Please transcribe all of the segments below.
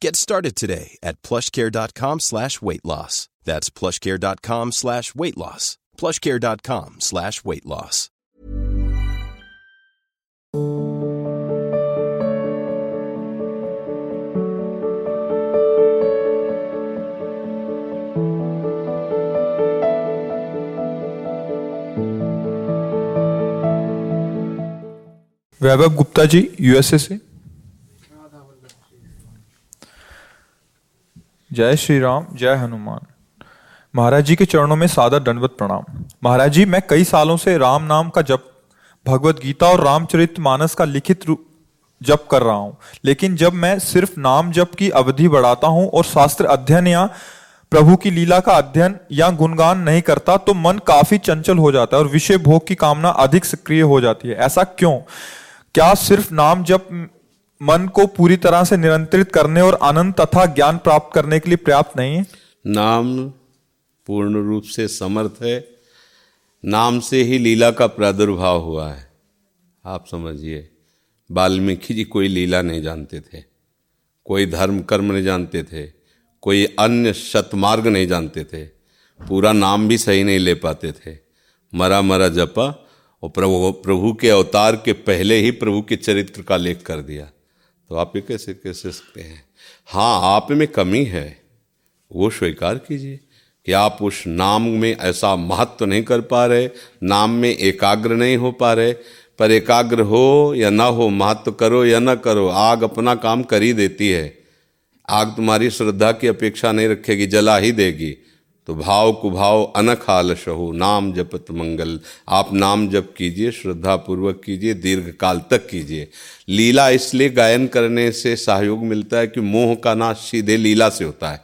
Get started today at plushcare.com slash weight loss. That's plushcare.com slash weight loss. plushcare.com slash weight loss. Vaibhav Gupta ji USA से जय श्री राम जय हनुमान। महाराज जी के चरणों में सादर दंडवत प्रणाम। महाराज जी, मैं कई सालों से राम नाम का जप, भगवत गीता और रामचरित मानस का लिखित रूप जप कर रहा हूँ। लेकिन जब मैं सिर्फ़ नाम जप की अवधि बढ़ाता हूँ और शास्त्र अध्ययन या प्रभु की लीला का अध्ययन या गुणगान नहीं करता तो मन काफ़ी चंचल हो जाता है और विषय भोग की कामना अधिक सक्रिय हो जाती है। ऐसा क्यों? क्या सिर्फ़ नाम जप मन को पूरी तरह से नियंत्रित करने और आनंद तथा ज्ञान प्राप्त करने के लिए पर्याप्त नहीं है? नाम पूर्ण रूप से समर्थ है। नाम से ही लीला का प्रादुर्भाव हुआ है। आप समझिए, वाल्मीकि जी कोई लीला नहीं जानते थे, कोई धर्म कर्म नहीं जानते थे, कोई अन्य शतमार्ग नहीं जानते थे, पूरा नाम भी सही नहीं ले पाते थे। मरा मरा जपा और प्रभु प्रभु के अवतार के पहले ही प्रभु के चरित्र का लेख कर दिया। तो आप ये कैसे कैसे सकते हैं? हाँ आप में कमी है। वो स्वीकार कीजिए कि आप उस नाम में ऐसा महत्व नहीं कर पा रहे, नाम में एकाग्र नहीं हो पा रहे। पर एकाग्र हो या ना हो, महत्व करो या ना करो, आग अपना काम कर ही देती है। आग तुम्हारी श्रद्धा की अपेक्षा नहीं रखेगी, जला ही देगी। तो भाव कुभाव अनख आलस हो नाम जपत मंगल। आप नाम जप कीजिए श्रद्धा पूर्वक कीजिए दीर्घ काल तक कीजिए। लीला इसलिए गायन करने से सहयोग मिलता है कि मोह का नाश सीधे लीला से होता है।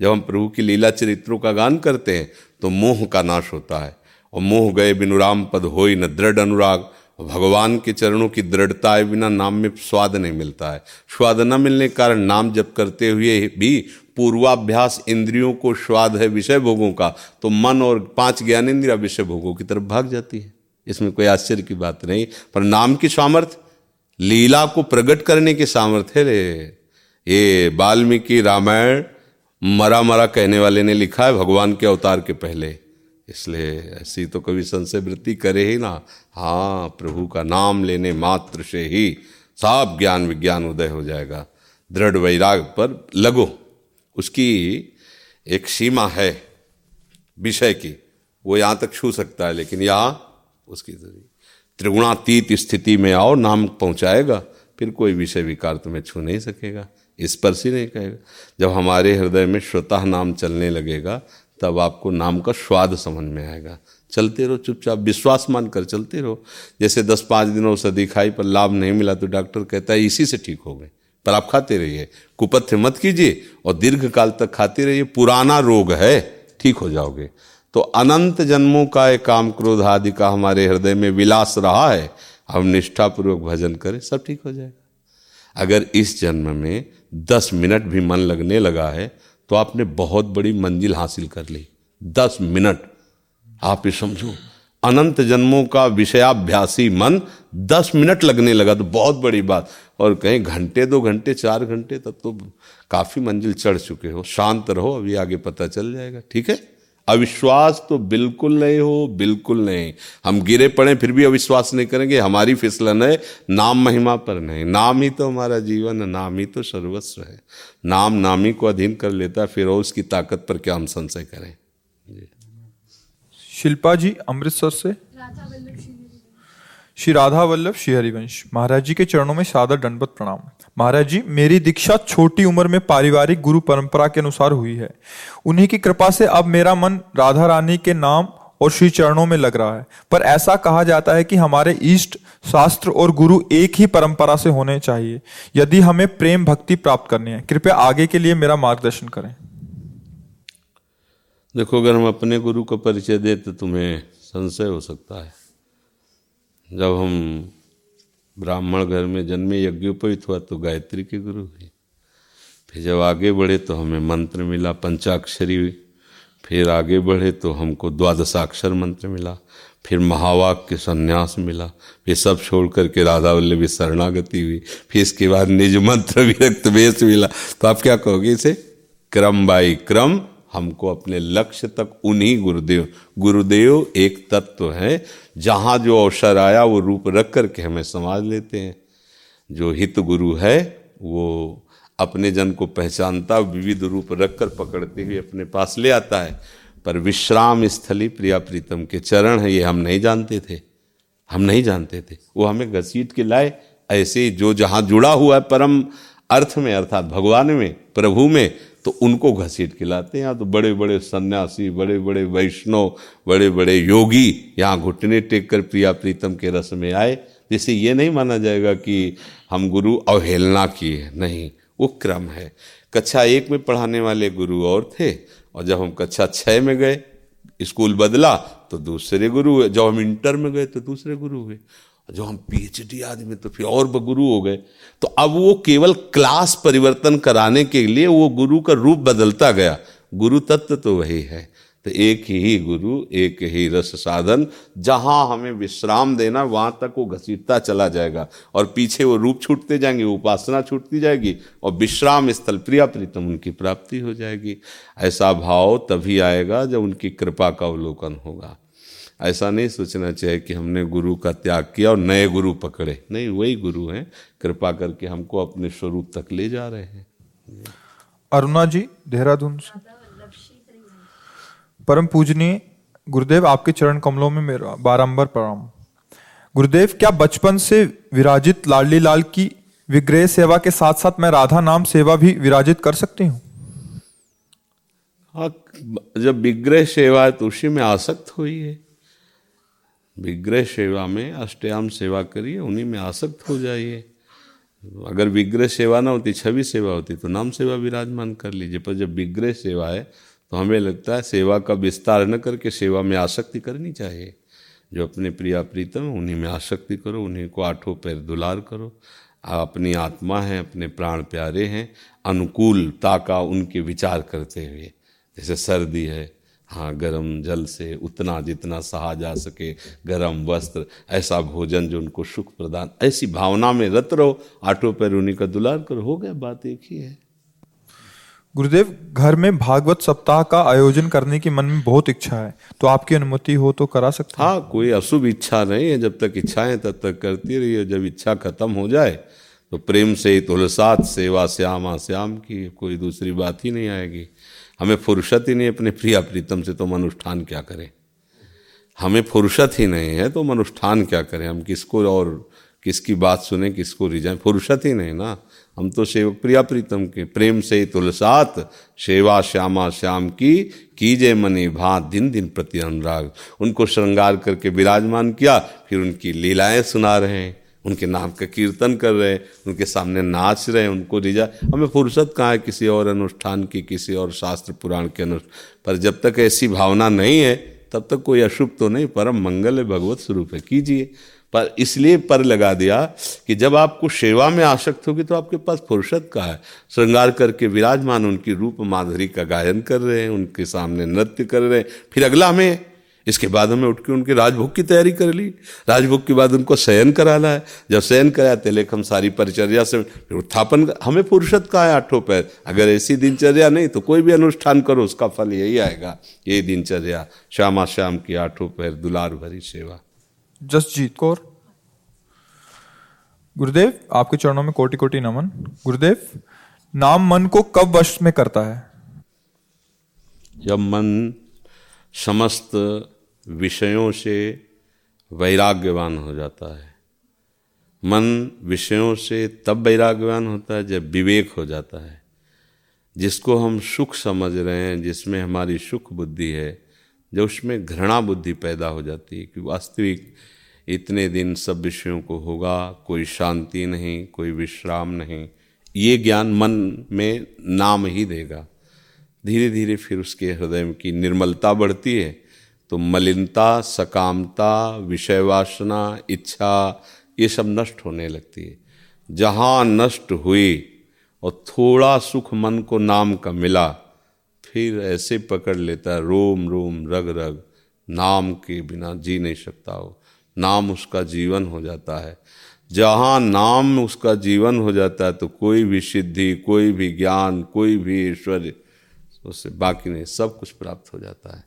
जब हम प्रभु की लीला चरित्रों का गान करते हैं तो मोह का नाश होता है। और मोह गए बिनुराम पद हो न दृढ़ अनुराग। भगवान के चरणों की दृढ़ता है बिना नाम में स्वाद नहीं मिलता है। स्वाद न मिलने के कारण नाम जप करते हुए भी पूर्वाभ्यास इंद्रियों को स्वाद है विषय भोगों का तो मन और पाँच ज्ञान इंद्रिया विषय भोगों की तरफ़ भाग जाती है। इसमें कोई आश्चर्य की बात नहीं, पर नाम की सामर्थ्य लीला को प्रकट करने की सामर्थ्य रे। ये वाल्मीकि रामायण मरा मरा कहने वाले ने लिखा है, भगवान के अवतार के पहले। इसलिए ऐसी तो कभी संशय वृत्ति करे ही ना। हाँ प्रभु का नाम लेने मात्र से ही सब ज्ञान विज्ञान उदय हो जाएगा। दृढ़ वैराग पर लगो। उसकी एक सीमा है विषय की। वो यहाँ तक छू सकता है, लेकिन यहाँ उसकी त्रिगुणातीत स्थिति में आओ, नाम पहुँचाएगा, फिर कोई विषय विकार तुम्हें छू नहीं सकेगा। स्पर्श ही नहीं कहेगा। जब हमारे हृदय में श्रोता नाम चलने लगेगा तब आपको नाम का स्वाद समझ में आएगा। चलते रहो, चुपचाप विश्वास मान कर चलते रहो। जैसे दस पाँच दिनों से दिखाई पर लाभ नहीं मिला तो डॉक्टर कहता है, इसी से ठीक हो गए। पर आप खाते रहिए। कुपथ्य मत कीजिए और दीर्घ काल तक खाते रहिए। पुराना रोग है, ठीक हो जाओगे। तो अनंत जन्मों का एक काम क्रोध आदि का हमारे हृदय में विलास रहा है। हम निष्ठापूर्वक भजन करें, सब ठीक हो जाएगा। अगर इस जन्म में दस मिनट भी मन लगने लगा है तो आपने बहुत बड़ी मंजिल हासिल कर ली। दस मिनट। आप ये समझो, अनंत जन्मों का विषयाभ्यासी मन दस मिनट लगने लगा तो बहुत बड़ी बात। और कहीं घंटे, दो घंटे, चार घंटे, तब तो काफ़ी मंजिल चढ़ चुके हो। शांत रहो, अभी आगे पता चल जाएगा। ठीक है? अविश्वास तो बिल्कुल नहीं हो बिल्कुल नहीं। हम गिरे पड़े फिर भी अविश्वास नहीं करेंगे हमारी फिसलन है नाम महिमा पर नहीं। नाम ही तो हमारा जीवन है नाम ही तो सर्वस्व है। नाम नामी को अधीन कर लेता है फिर उसकी ताकत पर क्या हम संशय करें? शिल्पा जी अमृतसर से? श्री राधा वल्लभ श्री हरिवंश, महाराज जी के चरणों में सादर दंडवत प्रणाम। महाराज जी, मेरी दीक्षा छोटी उम्र में पारिवारिक गुरु परंपरा के अनुसार हुई है। उन्हीं की कृपा से अब मेरा मन राधा रानी के नाम और श्री चरणों में लग रहा है। पर ऐसा कहा जाता है कि हमारे ईष्ट, शास्त्र और गुरु एक ही परंपरा से होने चाहिए। यदि हमें प्रेम भक्ति प्राप्त करनी है, कृपया आगे के लिए मेरा मार्गदर्शन करें। देखो, अगर हम अपने गुरु को परिचय दे तो तुम्हें संशय हो सकता है। जब हम ब्राह्मण घर में जन्मे, यज्ञोपवित हुआ तो गायत्री के गुरु हुए। फिर जब आगे बढ़े तो हमें मंत्र मिला, पंचाक्षरी। फिर आगे बढ़े तो हमको द्वादशाक्षर मंत्र मिला। फिर महावाक्य संन्यास मिला। फिर सब छोड़ करके राधा वल्लभी शरणागति हुई। फिर इसके बाद निज मंत्र विरक्त वेश मिला। तो आप क्या कहोगे इसे? क्रम बाई क्रम हमको अपने लक्ष्य तक उन्हीं गुरुदेव गुरुदेव एक तत्व है, जहाँ जो अवसर आया वो रूप रख कर के हमें समाज लेते हैं। जो हित गुरु है, वो अपने जन को पहचानता, विविध रूप रख कर पकड़ते हुए अपने पास ले आता है। पर विश्राम स्थली प्रिया प्रीतम के चरण है, ये हम नहीं जानते थे। हम नहीं जानते थे। वो हमें घसीट के लाए, ऐसे जो जहाँ जुड़ा हुआ है परम अर्थ में, अर्थात भगवान में, प्रभु में तो उनको घसीट के लाते हैं। यहाँ तो बड़े बड़े सन्यासी बड़े बड़े वैष्णव बड़े बड़े योगी यहाँ घुटने टेक कर प्रिया प्रीतम के रस में आए। जिससे ये नहीं माना जाएगा कि हम गुरु अवहेलना किए। नहीं, वो क्रम है। कक्षा एक में पढ़ाने वाले गुरु और थे और जब हम कक्षा छः में गए, स्कूल बदला तो दूसरे गुरु हुए। जब हम इंटर में गए तो दूसरे गुरु हुए। जो हम पीएचडी आदमी तो फिर और गुरु हो गए। तो अब वो केवल क्लास परिवर्तन कराने के लिए वो गुरु का रूप बदलता गया। गुरु तत्व तो वही है। तो एक ही गुरु, एक ही रस साधन, जहाँ हमें विश्राम देना, वहाँ तक वो घसीटता चला जाएगा। और पीछे वो रूप छूटते जाएँगे, उपासना छूटती जाएगी, और विश्राम स्थल प्रिया प्रीतम उनकी प्राप्ति हो जाएगी। ऐसा भाव तभी आएगा जब उनकी कृपा का अवलोकन होगा। ऐसा नहीं सोचना चाहिए कि हमने गुरु का त्याग किया और नए गुरु पकड़े। नहीं वही गुरु हैं। कृपा करके हमको अपने स्वरूप तक ले जा रहे हैं। अरुणा जी देहरादून से। परम पूजनीय गुरुदेव आपके चरण कमलों में मेरा बारंबार प्रणाम। गुरुदेव क्या बचपन से विराजित लाडली लाल की विग्रह सेवा के साथ साथ मैं राधा नाम सेवा भी विराजित कर सकती हूँ? हाँ जब विग्रह सेवा है तो उसी में आसक्त हुई है। विग्रह सेवा में अष्टयाम सेवा करिए, उन्हीं में आसक्त हो जाइए। अगर विग्रह सेवा ना होती, छवि सेवा होती तो नाम सेवा विराजमान कर लीजिए। पर जब विग्रह सेवा है तो हमें लगता है सेवा का विस्तार न करके सेवा में आसक्ति करनी चाहिए। जो अपने प्रिया प्रीतम, उन्हीं में आसक्ति करो, उन्हीं को आठों पैर दुलार करो। आप अपनी आत्मा है, अपने प्राण प्यारे हैं, अनुकूलता का उनके विचार करते हुए। जैसे सर्दी है हाँ गर्म जल से उतना जितना सहा जा सके गर्म वस्त्र ऐसा भोजन जो उनको सुख प्रदान ऐसी भावना में रत रहो आठों पैर उन्हीं का दुलार करो हो गया बात एक ही है। गुरुदेव घर में भागवत सप्ताह का आयोजन करने की मन में बहुत इच्छा है तो आपकी अनुमति हो तो करा सकते हाँ। कोई अशुभ इच्छा नहीं है जब तक इच्छाएँ तब तक करती रही है जब इच्छा खत्म हो जाए तो प्रेम से ही तुलसात सेवा श्यामा श्याम की कोई दूसरी बात ही नहीं आएगी। हमें फुर्सत ही नहीं अपने प्रिया प्रीतम से तो अनुष्ठान क्या करें? हमें फुर्सत ही नहीं है तो अनुष्ठान क्या करें? हम किसको और किसकी बात सुने, किसको रिजाएँ फुर्सत ही नहीं ना। हम तो सेवक प्रिया प्रीतम के प्रेम से तुलसात, सेवा श्यामा श्याम की, कीजे मनी भात दिन दिन प्रति अनुराग। उनको श्रृंगार करके विराजमान किया, फिर उनकी लीलाएँ सुना रहे हैं। उनके नाम का कीर्तन कर रहे हैं, उनके सामने नाच रहे हैं, उनको रिजा हमें फुर्सत कहाँ है किसी और अनुष्ठान की, किसी और शास्त्र पुराण के अनुष्ठान पर जब तक ऐसी भावना नहीं है, तब तक कोई अशुभ तो नहीं, परम मंगल है, भगवत स्वरूप है, कीजिए। पर इसलिए पर लगा दिया कि जब आपको सेवा में आसक्त होगी तो आपके पास फुर्सत का है? श्रृंगार करके विराजमान उनकी रूप माधुरी का गायन कर रहे हैं, उनके सामने नृत्य कर रहे हैं, फिर अगला हमें इसके बाद हमें उठ के उनके राजभोग की तैयारी कर ली। राजभोग के बाद उनको शयन कराना है जब शयन कराया तिलेक हम सारी परिचर्या से फिर उत्थापन हमें फुर्सत का है आठों पैर। अगर ऐसी दिनचर्या नहीं तो कोई भी अनुष्ठान करो उसका फल यही आएगा। यही दिनचर्या श्यामा श्याम की आठों पैर दुलार भरी सेवा। जसजीत कौर। गुरुदेव आपके चरणों में कोटि कोटि नमन। गुरुदेव नाम मन को कब वश में करता है? जब मन समस्त विषयों से वैराग्यवान हो जाता है। मन विषयों से तब वैराग्यवान होता है जब विवेक हो जाता है। जिसको हम सुख समझ रहे हैं, जिसमें हमारी सुख बुद्धि है जब उसमें घृणा बुद्धि पैदा हो जाती है कि वास्तविक इतने दिन सब विषयों को होगा, कोई शांति नहीं, कोई विश्राम नहीं, ये ज्ञान मन में नाम ही देगा। धीरे धीरे फिर उसके हृदय की निर्मलता बढ़ती है। तो मलिनता, सकामता विषय वासना इच्छा, ये सब नष्ट होने लगती है। जहाँ नष्ट हुई और थोड़ा सुख मन को नाम का मिला, फिर ऐसे पकड़ लेता है, रोम रोम, रग रग, नाम के बिना जी नहीं सकता हो नाम उसका जीवन हो जाता है। जहाँ नाम उसका जीवन हो जाता है तो कोई भी सिद्धि, कोई भी ज्ञान, कोई भी ऐश्वर्य उससे बाकी नहीं, सब कुछ प्राप्त हो जाता है।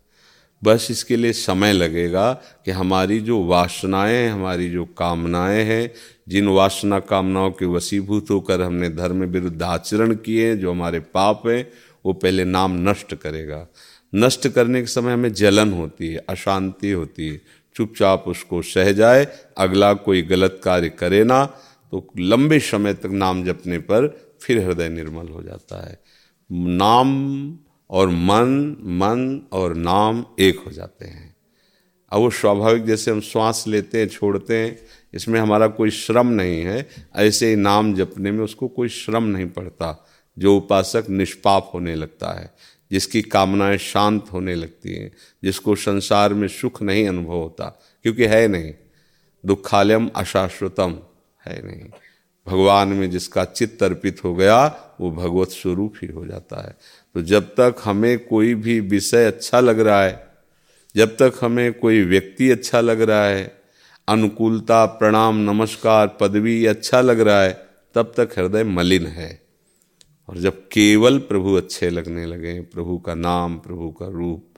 बस इसके लिए समय लगेगा कि हमारी जो वासनाएँ हमारी जो कामनाएँ हैं, जिन वासना कामनाओं के वसीभूत होकर हमने धर्म विरुद्ध आचरण किए जो हमारे पाप हैं, वो पहले नाम नष्ट करेगा। नष्ट करने के समय हमें जलन होती है, अशांति होती है। चुपचाप उसको सह जाए, अगला कोई गलत कार्य करे ना तो लंबे समय तक नाम जपने पर फिर हृदय निर्मल हो जाता है। नाम और मन मन और नाम एक हो जाते हैं। अब वो स्वाभाविक जैसे हम श्वास लेते हैं, छोड़ते हैं, इसमें हमारा कोई श्रम नहीं है। ऐसे ही नाम जपने में उसको कोई श्रम नहीं पड़ता, जो उपासक निष्पाप होने लगता है, जिसकी कामनाएँ शांत होने लगती हैं, जिसको संसार में सुख नहीं अनुभव होता, क्योंकि है नहीं। दुखालयम अशाश्वतम, है नहीं। भगवान में जिसका चित्त अर्पित हो गया, वो भगवत स्वरूप ही हो जाता है। तो जब तक हमें कोई भी विषय अच्छा लग रहा है जब तक हमें कोई व्यक्ति अच्छा लग रहा है अनुकूलता प्रणाम नमस्कार पदवी अच्छा लग रहा है तब तक हृदय मलिन है। और जब केवल प्रभु अच्छे लगने लगे प्रभु का नाम प्रभु का रूप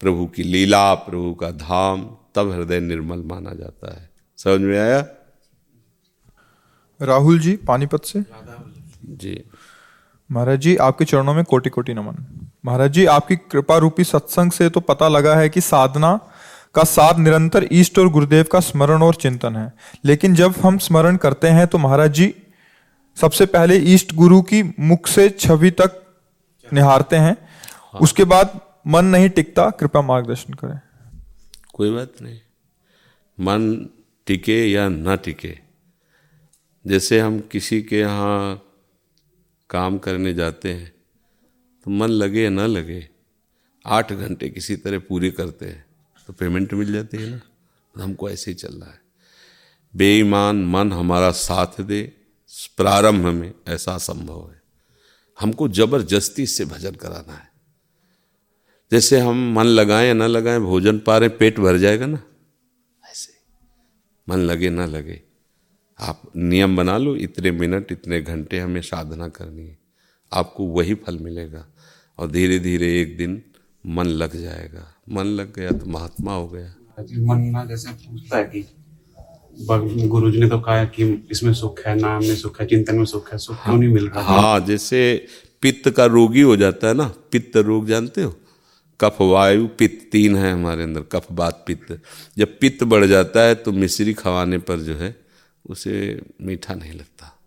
प्रभु की लीला प्रभु का धाम तब हृदय निर्मल माना जाता है। समझ में आया? राहुल जी पानीपत से? जी। महाराज जी आपके चरणों में कोटि कोटि नमन। महाराज जी आपकी कृपा रूपी सत्संग से तो पता लगा है कि साधना का साथ निरंतर ईष्ट और गुरुदेव का स्मरण और चिंतन है। लेकिन जब हम स्मरण करते हैं तो महाराज जी सबसे पहले ईष्ट गुरु की मुख से छवि तक निहारते हैं। हाँ। उसके बाद मन नहीं टिकता कृपया मार्गदर्शन करें। कोई बात नहीं। मन टिके या ना टिके जैसे हम किसी के यहाँ काम करने जाते हैं तो मन लगे या ना लगे, आठ घंटे किसी तरह पूरे करते हैं तो पेमेंट मिल जाती है ना। तो हमको ऐसे ही चल रहा है। बेईमान मन हमारा साथ दे, प्रारंभ में ऐसा संभव है। हमको ज़बरदस्ती से भजन कराना है। जैसे हम मन लगाएँ या ना लगाएँ, भोजन पा रहे पेट भर जाएगा ना। ऐसे मन लगे ना लगे। आप नियम बना लो इतने मिनट इतने घंटे हमें साधना करनी है। आपको वही फल मिलेगा। और धीरे धीरे एक दिन मन लग जाएगा। मन लग गया तो महात्मा हो गया। मन ना जैसे पूछता है कि गुरु जी ने तो कहा कि इसमें सुख है नाम में सुख है चिंतन में सुख है सुख क्यों नहीं मिल रहा? हाँ जैसे पित्त का रोगी हो जाता है ना पित्त रोग जानते हो? कफ वायु पित्त तीन है हमारे अंदर कफ बात पित्त। जब पित्त बढ़ जाता है तो मिश्री खवाने पर जो है उसे मीठा नहीं लगता,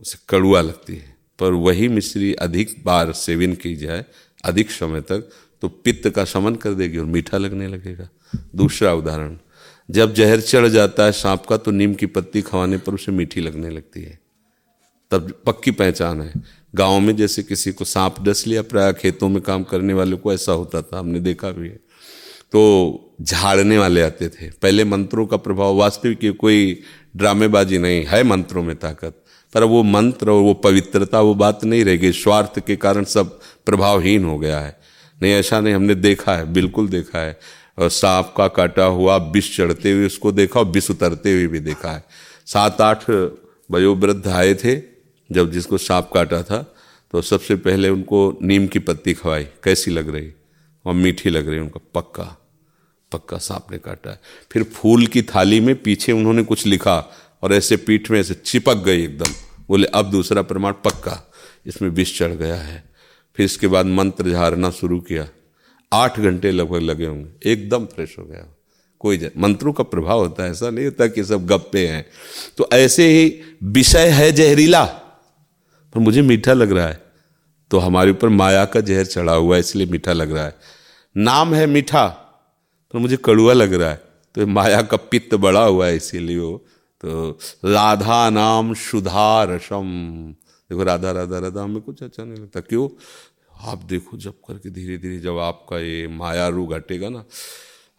उसे कड़ुआ लगती है। पर वही मिश्री अधिक बार सेवन की जाए, अधिक समय तक तो पित्त का शमन कर देगी और मीठा लगने लगेगा। दूसरा उदाहरण, जब जहर चढ़ जाता है सांप का तो नीम की पत्ती खवाने पर उसे मीठी लगने लगती है। तब पक्की पहचान है। गाँव में जैसे किसी को सांप डस लिया, प्राय खेतों में काम करने वाले को ऐसा होता था, हमने देखा भी है। तो झाड़ने वाले आते थे। पहले मंत्रों का प्रभाव, वास्तविक कोई ड्रामेबाजी नहीं है मंत्रों में ताकत। पर वो मंत्र और वो पवित्रता, वो बात नहीं रह गई। स्वार्थ के कारण सब प्रभावहीन हो गया है। नहीं, ऐसा नहीं, हमने देखा है, बिल्कुल देखा है। और सांप का काटा हुआ, विष चढ़ते हुए उसको देखा और विष उतरते हुए भी देखा है। सात आठ वयोवृद्ध आए थे, जब जिसको सांप काटा था तो सबसे पहले उनको नीम की पत्ती खवाई। कैसी लग रही? और मीठी लग रही, उनका पक्का। पक्का सांप ने काटा है। फिर फूल की थाली में पीछे उन्होंने कुछ लिखा और ऐसे पीठ में ऐसे चिपक गई एकदम। बोले, अब दूसरा प्रमाण पक्का। इसमें विष चढ़ गया है। फिर इसके बाद मंत्र झारना शुरू किया। आठ घंटे लगभग लगे होंगे। एकदम फ्रेश हो गया। कोई मंत्रों का प्रभाव होता है, ऐसा नहीं होता कि सब गप्पे हैं। तो ऐसे ही विषय है जहरीला। पर मुझे मीठा लग रहा है। तो हमारे ऊपर माया का जहर चढ़ा हुआ है, इसलिए मीठा लग रहा है। नाम है मीठा। पर मुझे कड़ुआ लग रहा है। तो माया का पित्त बड़ा हुआ है, इसीलिए वो तो राधा नाम सुधा रसम। देखो, राधा राधा राधा, हमें कुछ अच्छा नहीं लगता। क्यों? आप देखो, जब करके धीरे धीरे जब आपका ये माया रू घटेगा ना,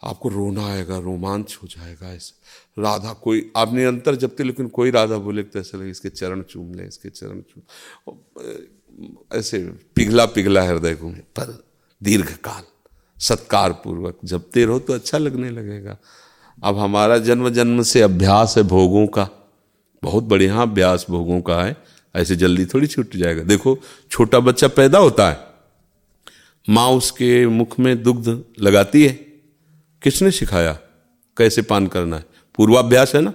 आपको रोना आएगा, रोमांच हो जाएगा ऐसा। राधा कोई आप निरंतर जबते लेकिन कोई राधा बोले तो ऐसा लगे इसके चरण चूम ले, इसके चरण चूम। ऐसे पिघला पिघला हृदय को। पर दीर्घ काल सत्कार पूर्वक जबते रहो तो अच्छा लगने लगेगा। अब हमारा जन्म जन्म से अभ्यास है भोगों का। बहुत बढ़िया अभ्यास भोगों का है। ऐसे जल्दी थोड़ी छूट जाएगा। देखो, छोटा बच्चा पैदा होता है। माँ उसके मुख में दुग्ध लगाती है। किसने सिखाया? कैसे पान करना है? पूर्वाभ्यास है ना?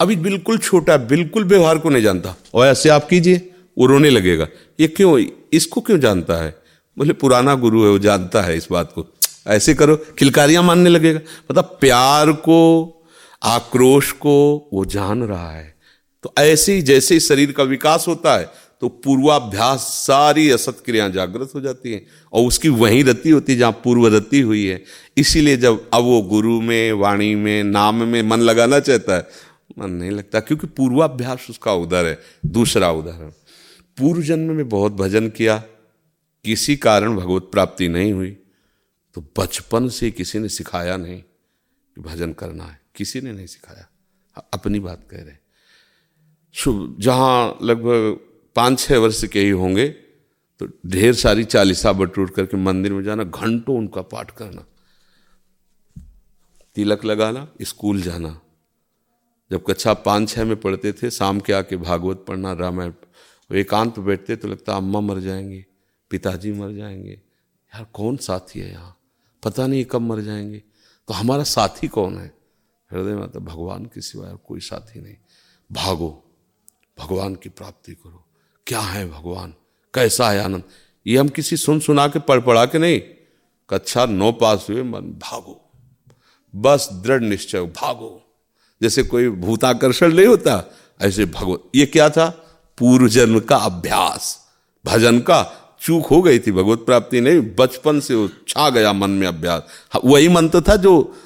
अभी बिल्कुल छोटा, बिल्कुल व्यवहार को नहीं जानता। और ऐसे आप कीजिए, वो रोने लगेगा। ये क्यों, इसको क्यों जानता है? बोले, पुराना गुरु है, वो जानता है इस बात को। ऐसे करो खिलकारियाँ मानने लगेगा। मतलब प्यार को, आक्रोश को, वो जान रहा है। तो ऐसे ही, जैसे ही शरीर का विकास होता है तो पूर्वाभ्यास सारी असत क्रिया जागृत हो जाती हैं। और उसकी वही रति होती है, जहाँ पूर्व रति हुई है। इसीलिए जब अब वो गुरु में, वाणी में, नाम में मन लगाना चाहता है, मन नहीं लगता, क्योंकि पूर्वाभ्यास उसका उधर है, दूसरा उदाहरण पूर्व जन्म में बहुत भजन किया किसी कारण भगवत प्राप्ति नहीं हुई तो बचपन से किसी ने सिखाया नहीं कि भजन करना है। किसी ने नहीं सिखाया। अपनी बात कह रहे शुभ, जहाँ लगभग पाँच छः वर्ष के ही होंगे तो ढेर सारी चालीसा बटूर करके मंदिर में जाना, घंटों उनका पाठ करना। तिलक लगाना, स्कूल जाना। जब कक्षा पाँच छः में पढ़ते थे, शाम के आके भागवत पढ़ना, रामायण एकांत बैठते तो लगता अम्मा मर जाएँगे। पिताजी मर जाएँगे। यार, कौन साथी है यहाँ? पता नहीं कब मर जाएँगे। तो हमारा साथी कौन है? हृदय माता भगवान के सिवाय कोई साथी नहीं। भागो, भगवान की प्राप्ति करो। क्या है भगवान? कैसा है आनंद? ये हम किसी सुन सुना के पढ़ पढ़ा के नहीं। कक्षा नौ पास हुए मन, भागो। बस दृढ़ निश्चय, भागो। जैसे कोई भूताकर्षण नहीं होता, ऐसे भगवत ये क्या था? पूर्व जन्म का अभ्यास, भजन का चूक हो गई थी भगवत प्राप्ति नहीं बचपन से वो छा गया मन में अभ्यास। हाँ, वही मंत्र था जो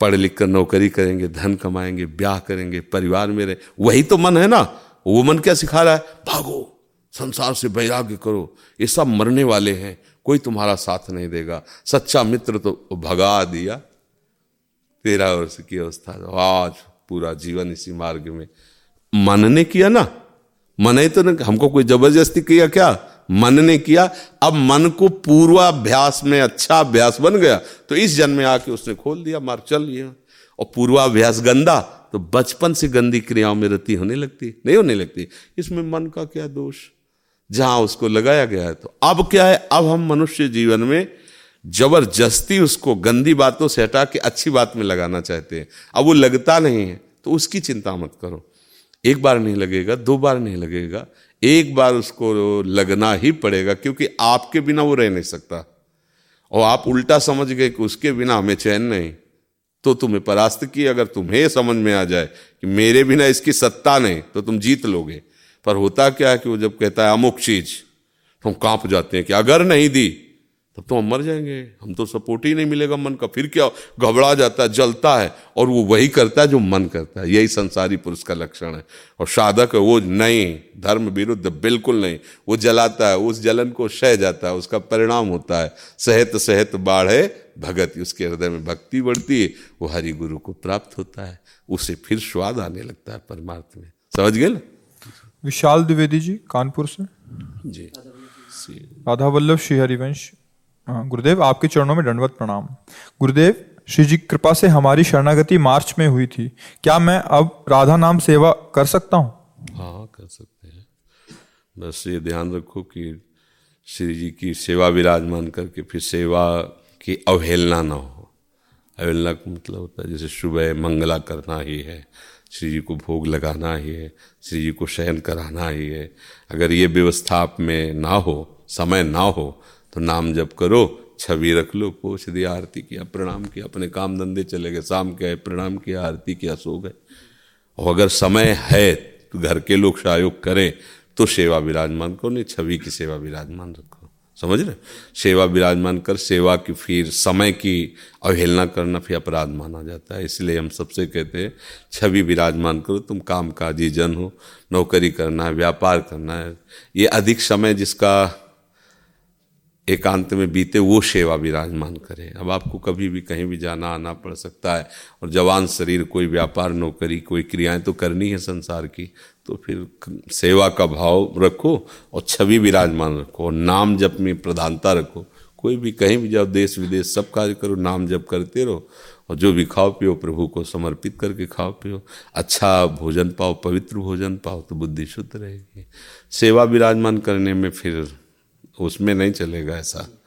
पढ़ लिख कर नौकरी करेंगे धन कमाएँगे ब्याह करेंगे परिवार में रहे। वही तो मन है ना। वो मन क्या सिखा रहा है? भागो संसार से वैराग्य करो। ये सब मरने वाले हैं कोई तुम्हारा साथ नहीं देगा। सच्चा मित्र तो भगा दिया। तेरह वर्ष की अवस्था। आज पूरा जीवन इसी मार्ग में। मन ने किया ना। मन ही तो हमको कोई ज़बरदस्ती किया क्या? मन ने किया, अब मन को पूर्वाभ्यास में अच्छा अभ्यास बन गया तो इस जन्म में आके उसने खोल दिया, मार्ग चल लिया और पूर्वाभ्यास गंदा तो बचपन से गंदी क्रियाओं में रति होने लगती, नहीं होने लगती। इसमें मन का क्या दोष? जहाँ उसको लगाया गया है तो अब क्या है? अब हम मनुष्य जीवन में ज़बरदस्ती उसको गंदी बातों से हटा के अच्छी बात में लगाना चाहते हैं। अब वो लगता नहीं है तो उसकी चिंता मत करो। एक बार नहीं लगेगा, दो बार नहीं लगेगा, एक बार उसको लगना ही पड़ेगा, क्योंकि आपके बिना वो रह नहीं सकता। और आप उल्टा समझ गए कि उसके बिना हमें चैन नहीं तो तुम्हें परास्त की अगर तुम्हें समझ में आ जाए कि मेरे बिना इसकी सत्ता नहीं तो तुम जीत लोगे। पर होता क्या है कि वो जब कहता है, अमुक चीज़। तो हम काँप जाते हैं कि अगर नहीं दी तब तो हम मर जाएँगे। हम तो सपोर्ट ही नहीं मिलेगा मन का। फिर क्या? घबरा जाता है जलता है और वो वही करता है जो मन करता है। यही संसारी पुरुष का लक्षण है। और साधक वो नहीं। धर्म विरुद्ध बिल्कुल नहीं। वो जलाता है उस जलन को सह जाता है उसका परिणाम होता है। सहत सहत बाढ़े भगत। उसके हृदय में भक्ति बढ़ती है वो हरि गुरु को प्राप्त होता है। उसे फिर स्वाद आने लगता है परमार्थ में। समझ गए ना? विशाल द्विवेदी जी कानपुर से। जी। राधा वल्लभ श्री हरिवंश। गुरुदेव, आपके चरणों में दंडवत प्रणाम। गुरुदेव, श्री जी कृपा से हमारी शरणागति मार्च में हुई थी। क्या मैं अब राधा नाम सेवा कर सकता हूँ? हाँ कर सकते हैं। बस ये ध्यान रखो कि श्री जी की सेवा विराजमान करके फिर सेवा की अवहेलना ना हो। अवहेलना का मतलब होता है, जैसे सुबह मंगला करना ही है, श्री जी को भोग लगाना ही है, श्री जी को शयन कराना ही है। अगर ये व्यवस्था आप में ना हो, समय ना हो तो नाम जप करो, छवि रख लो पोछ दिया आरती किया, प्रणाम किया, अपने काम धंधे चले गए, शाम के आए, प्रणाम किया, आरती किया, सो गए। और अगर समय है तो घर के लोग सहयोग करें तो सेवा विराजमान करो, नहीं, छवि की सेवा विराजमान रखो। समझ रहे? सेवा विराजमान कर, सेवा की फिर समय की अवहेलना करना फिर अपराध माना जाता है। इसलिए हम सबसे कहते हैं, छवि विराजमान करो, तुम काम काजी जन हो, नौकरी करना है, व्यापार करना है। ये अधिक समय जिसका एकांत में बीते, वो सेवा विराजमान करे। अब आपको कभी भी कहीं भी जाना आना पड़ सकता है, और जवान शरीर, कोई व्यापार, नौकरी, कोई क्रियाएँ तो करनी है संसार की तो फिर सेवा का भाव रखो और छवि विराजमान रखो, और नाम जप में प्रधानता रखो। कोई भी कहीं भी जाओ, देश विदेश सब कार्य करो, नाम जप करते रहो, और जो भी खाओ पियो, प्रभु को समर्पित करके खाओ पियो। अच्छा भोजन पाओ, पवित्र भोजन पाओ तो बुद्धि शुद्ध रहेगी। सेवा विराजमान करने में फिर उसमें नहीं चलेगा ऐसा।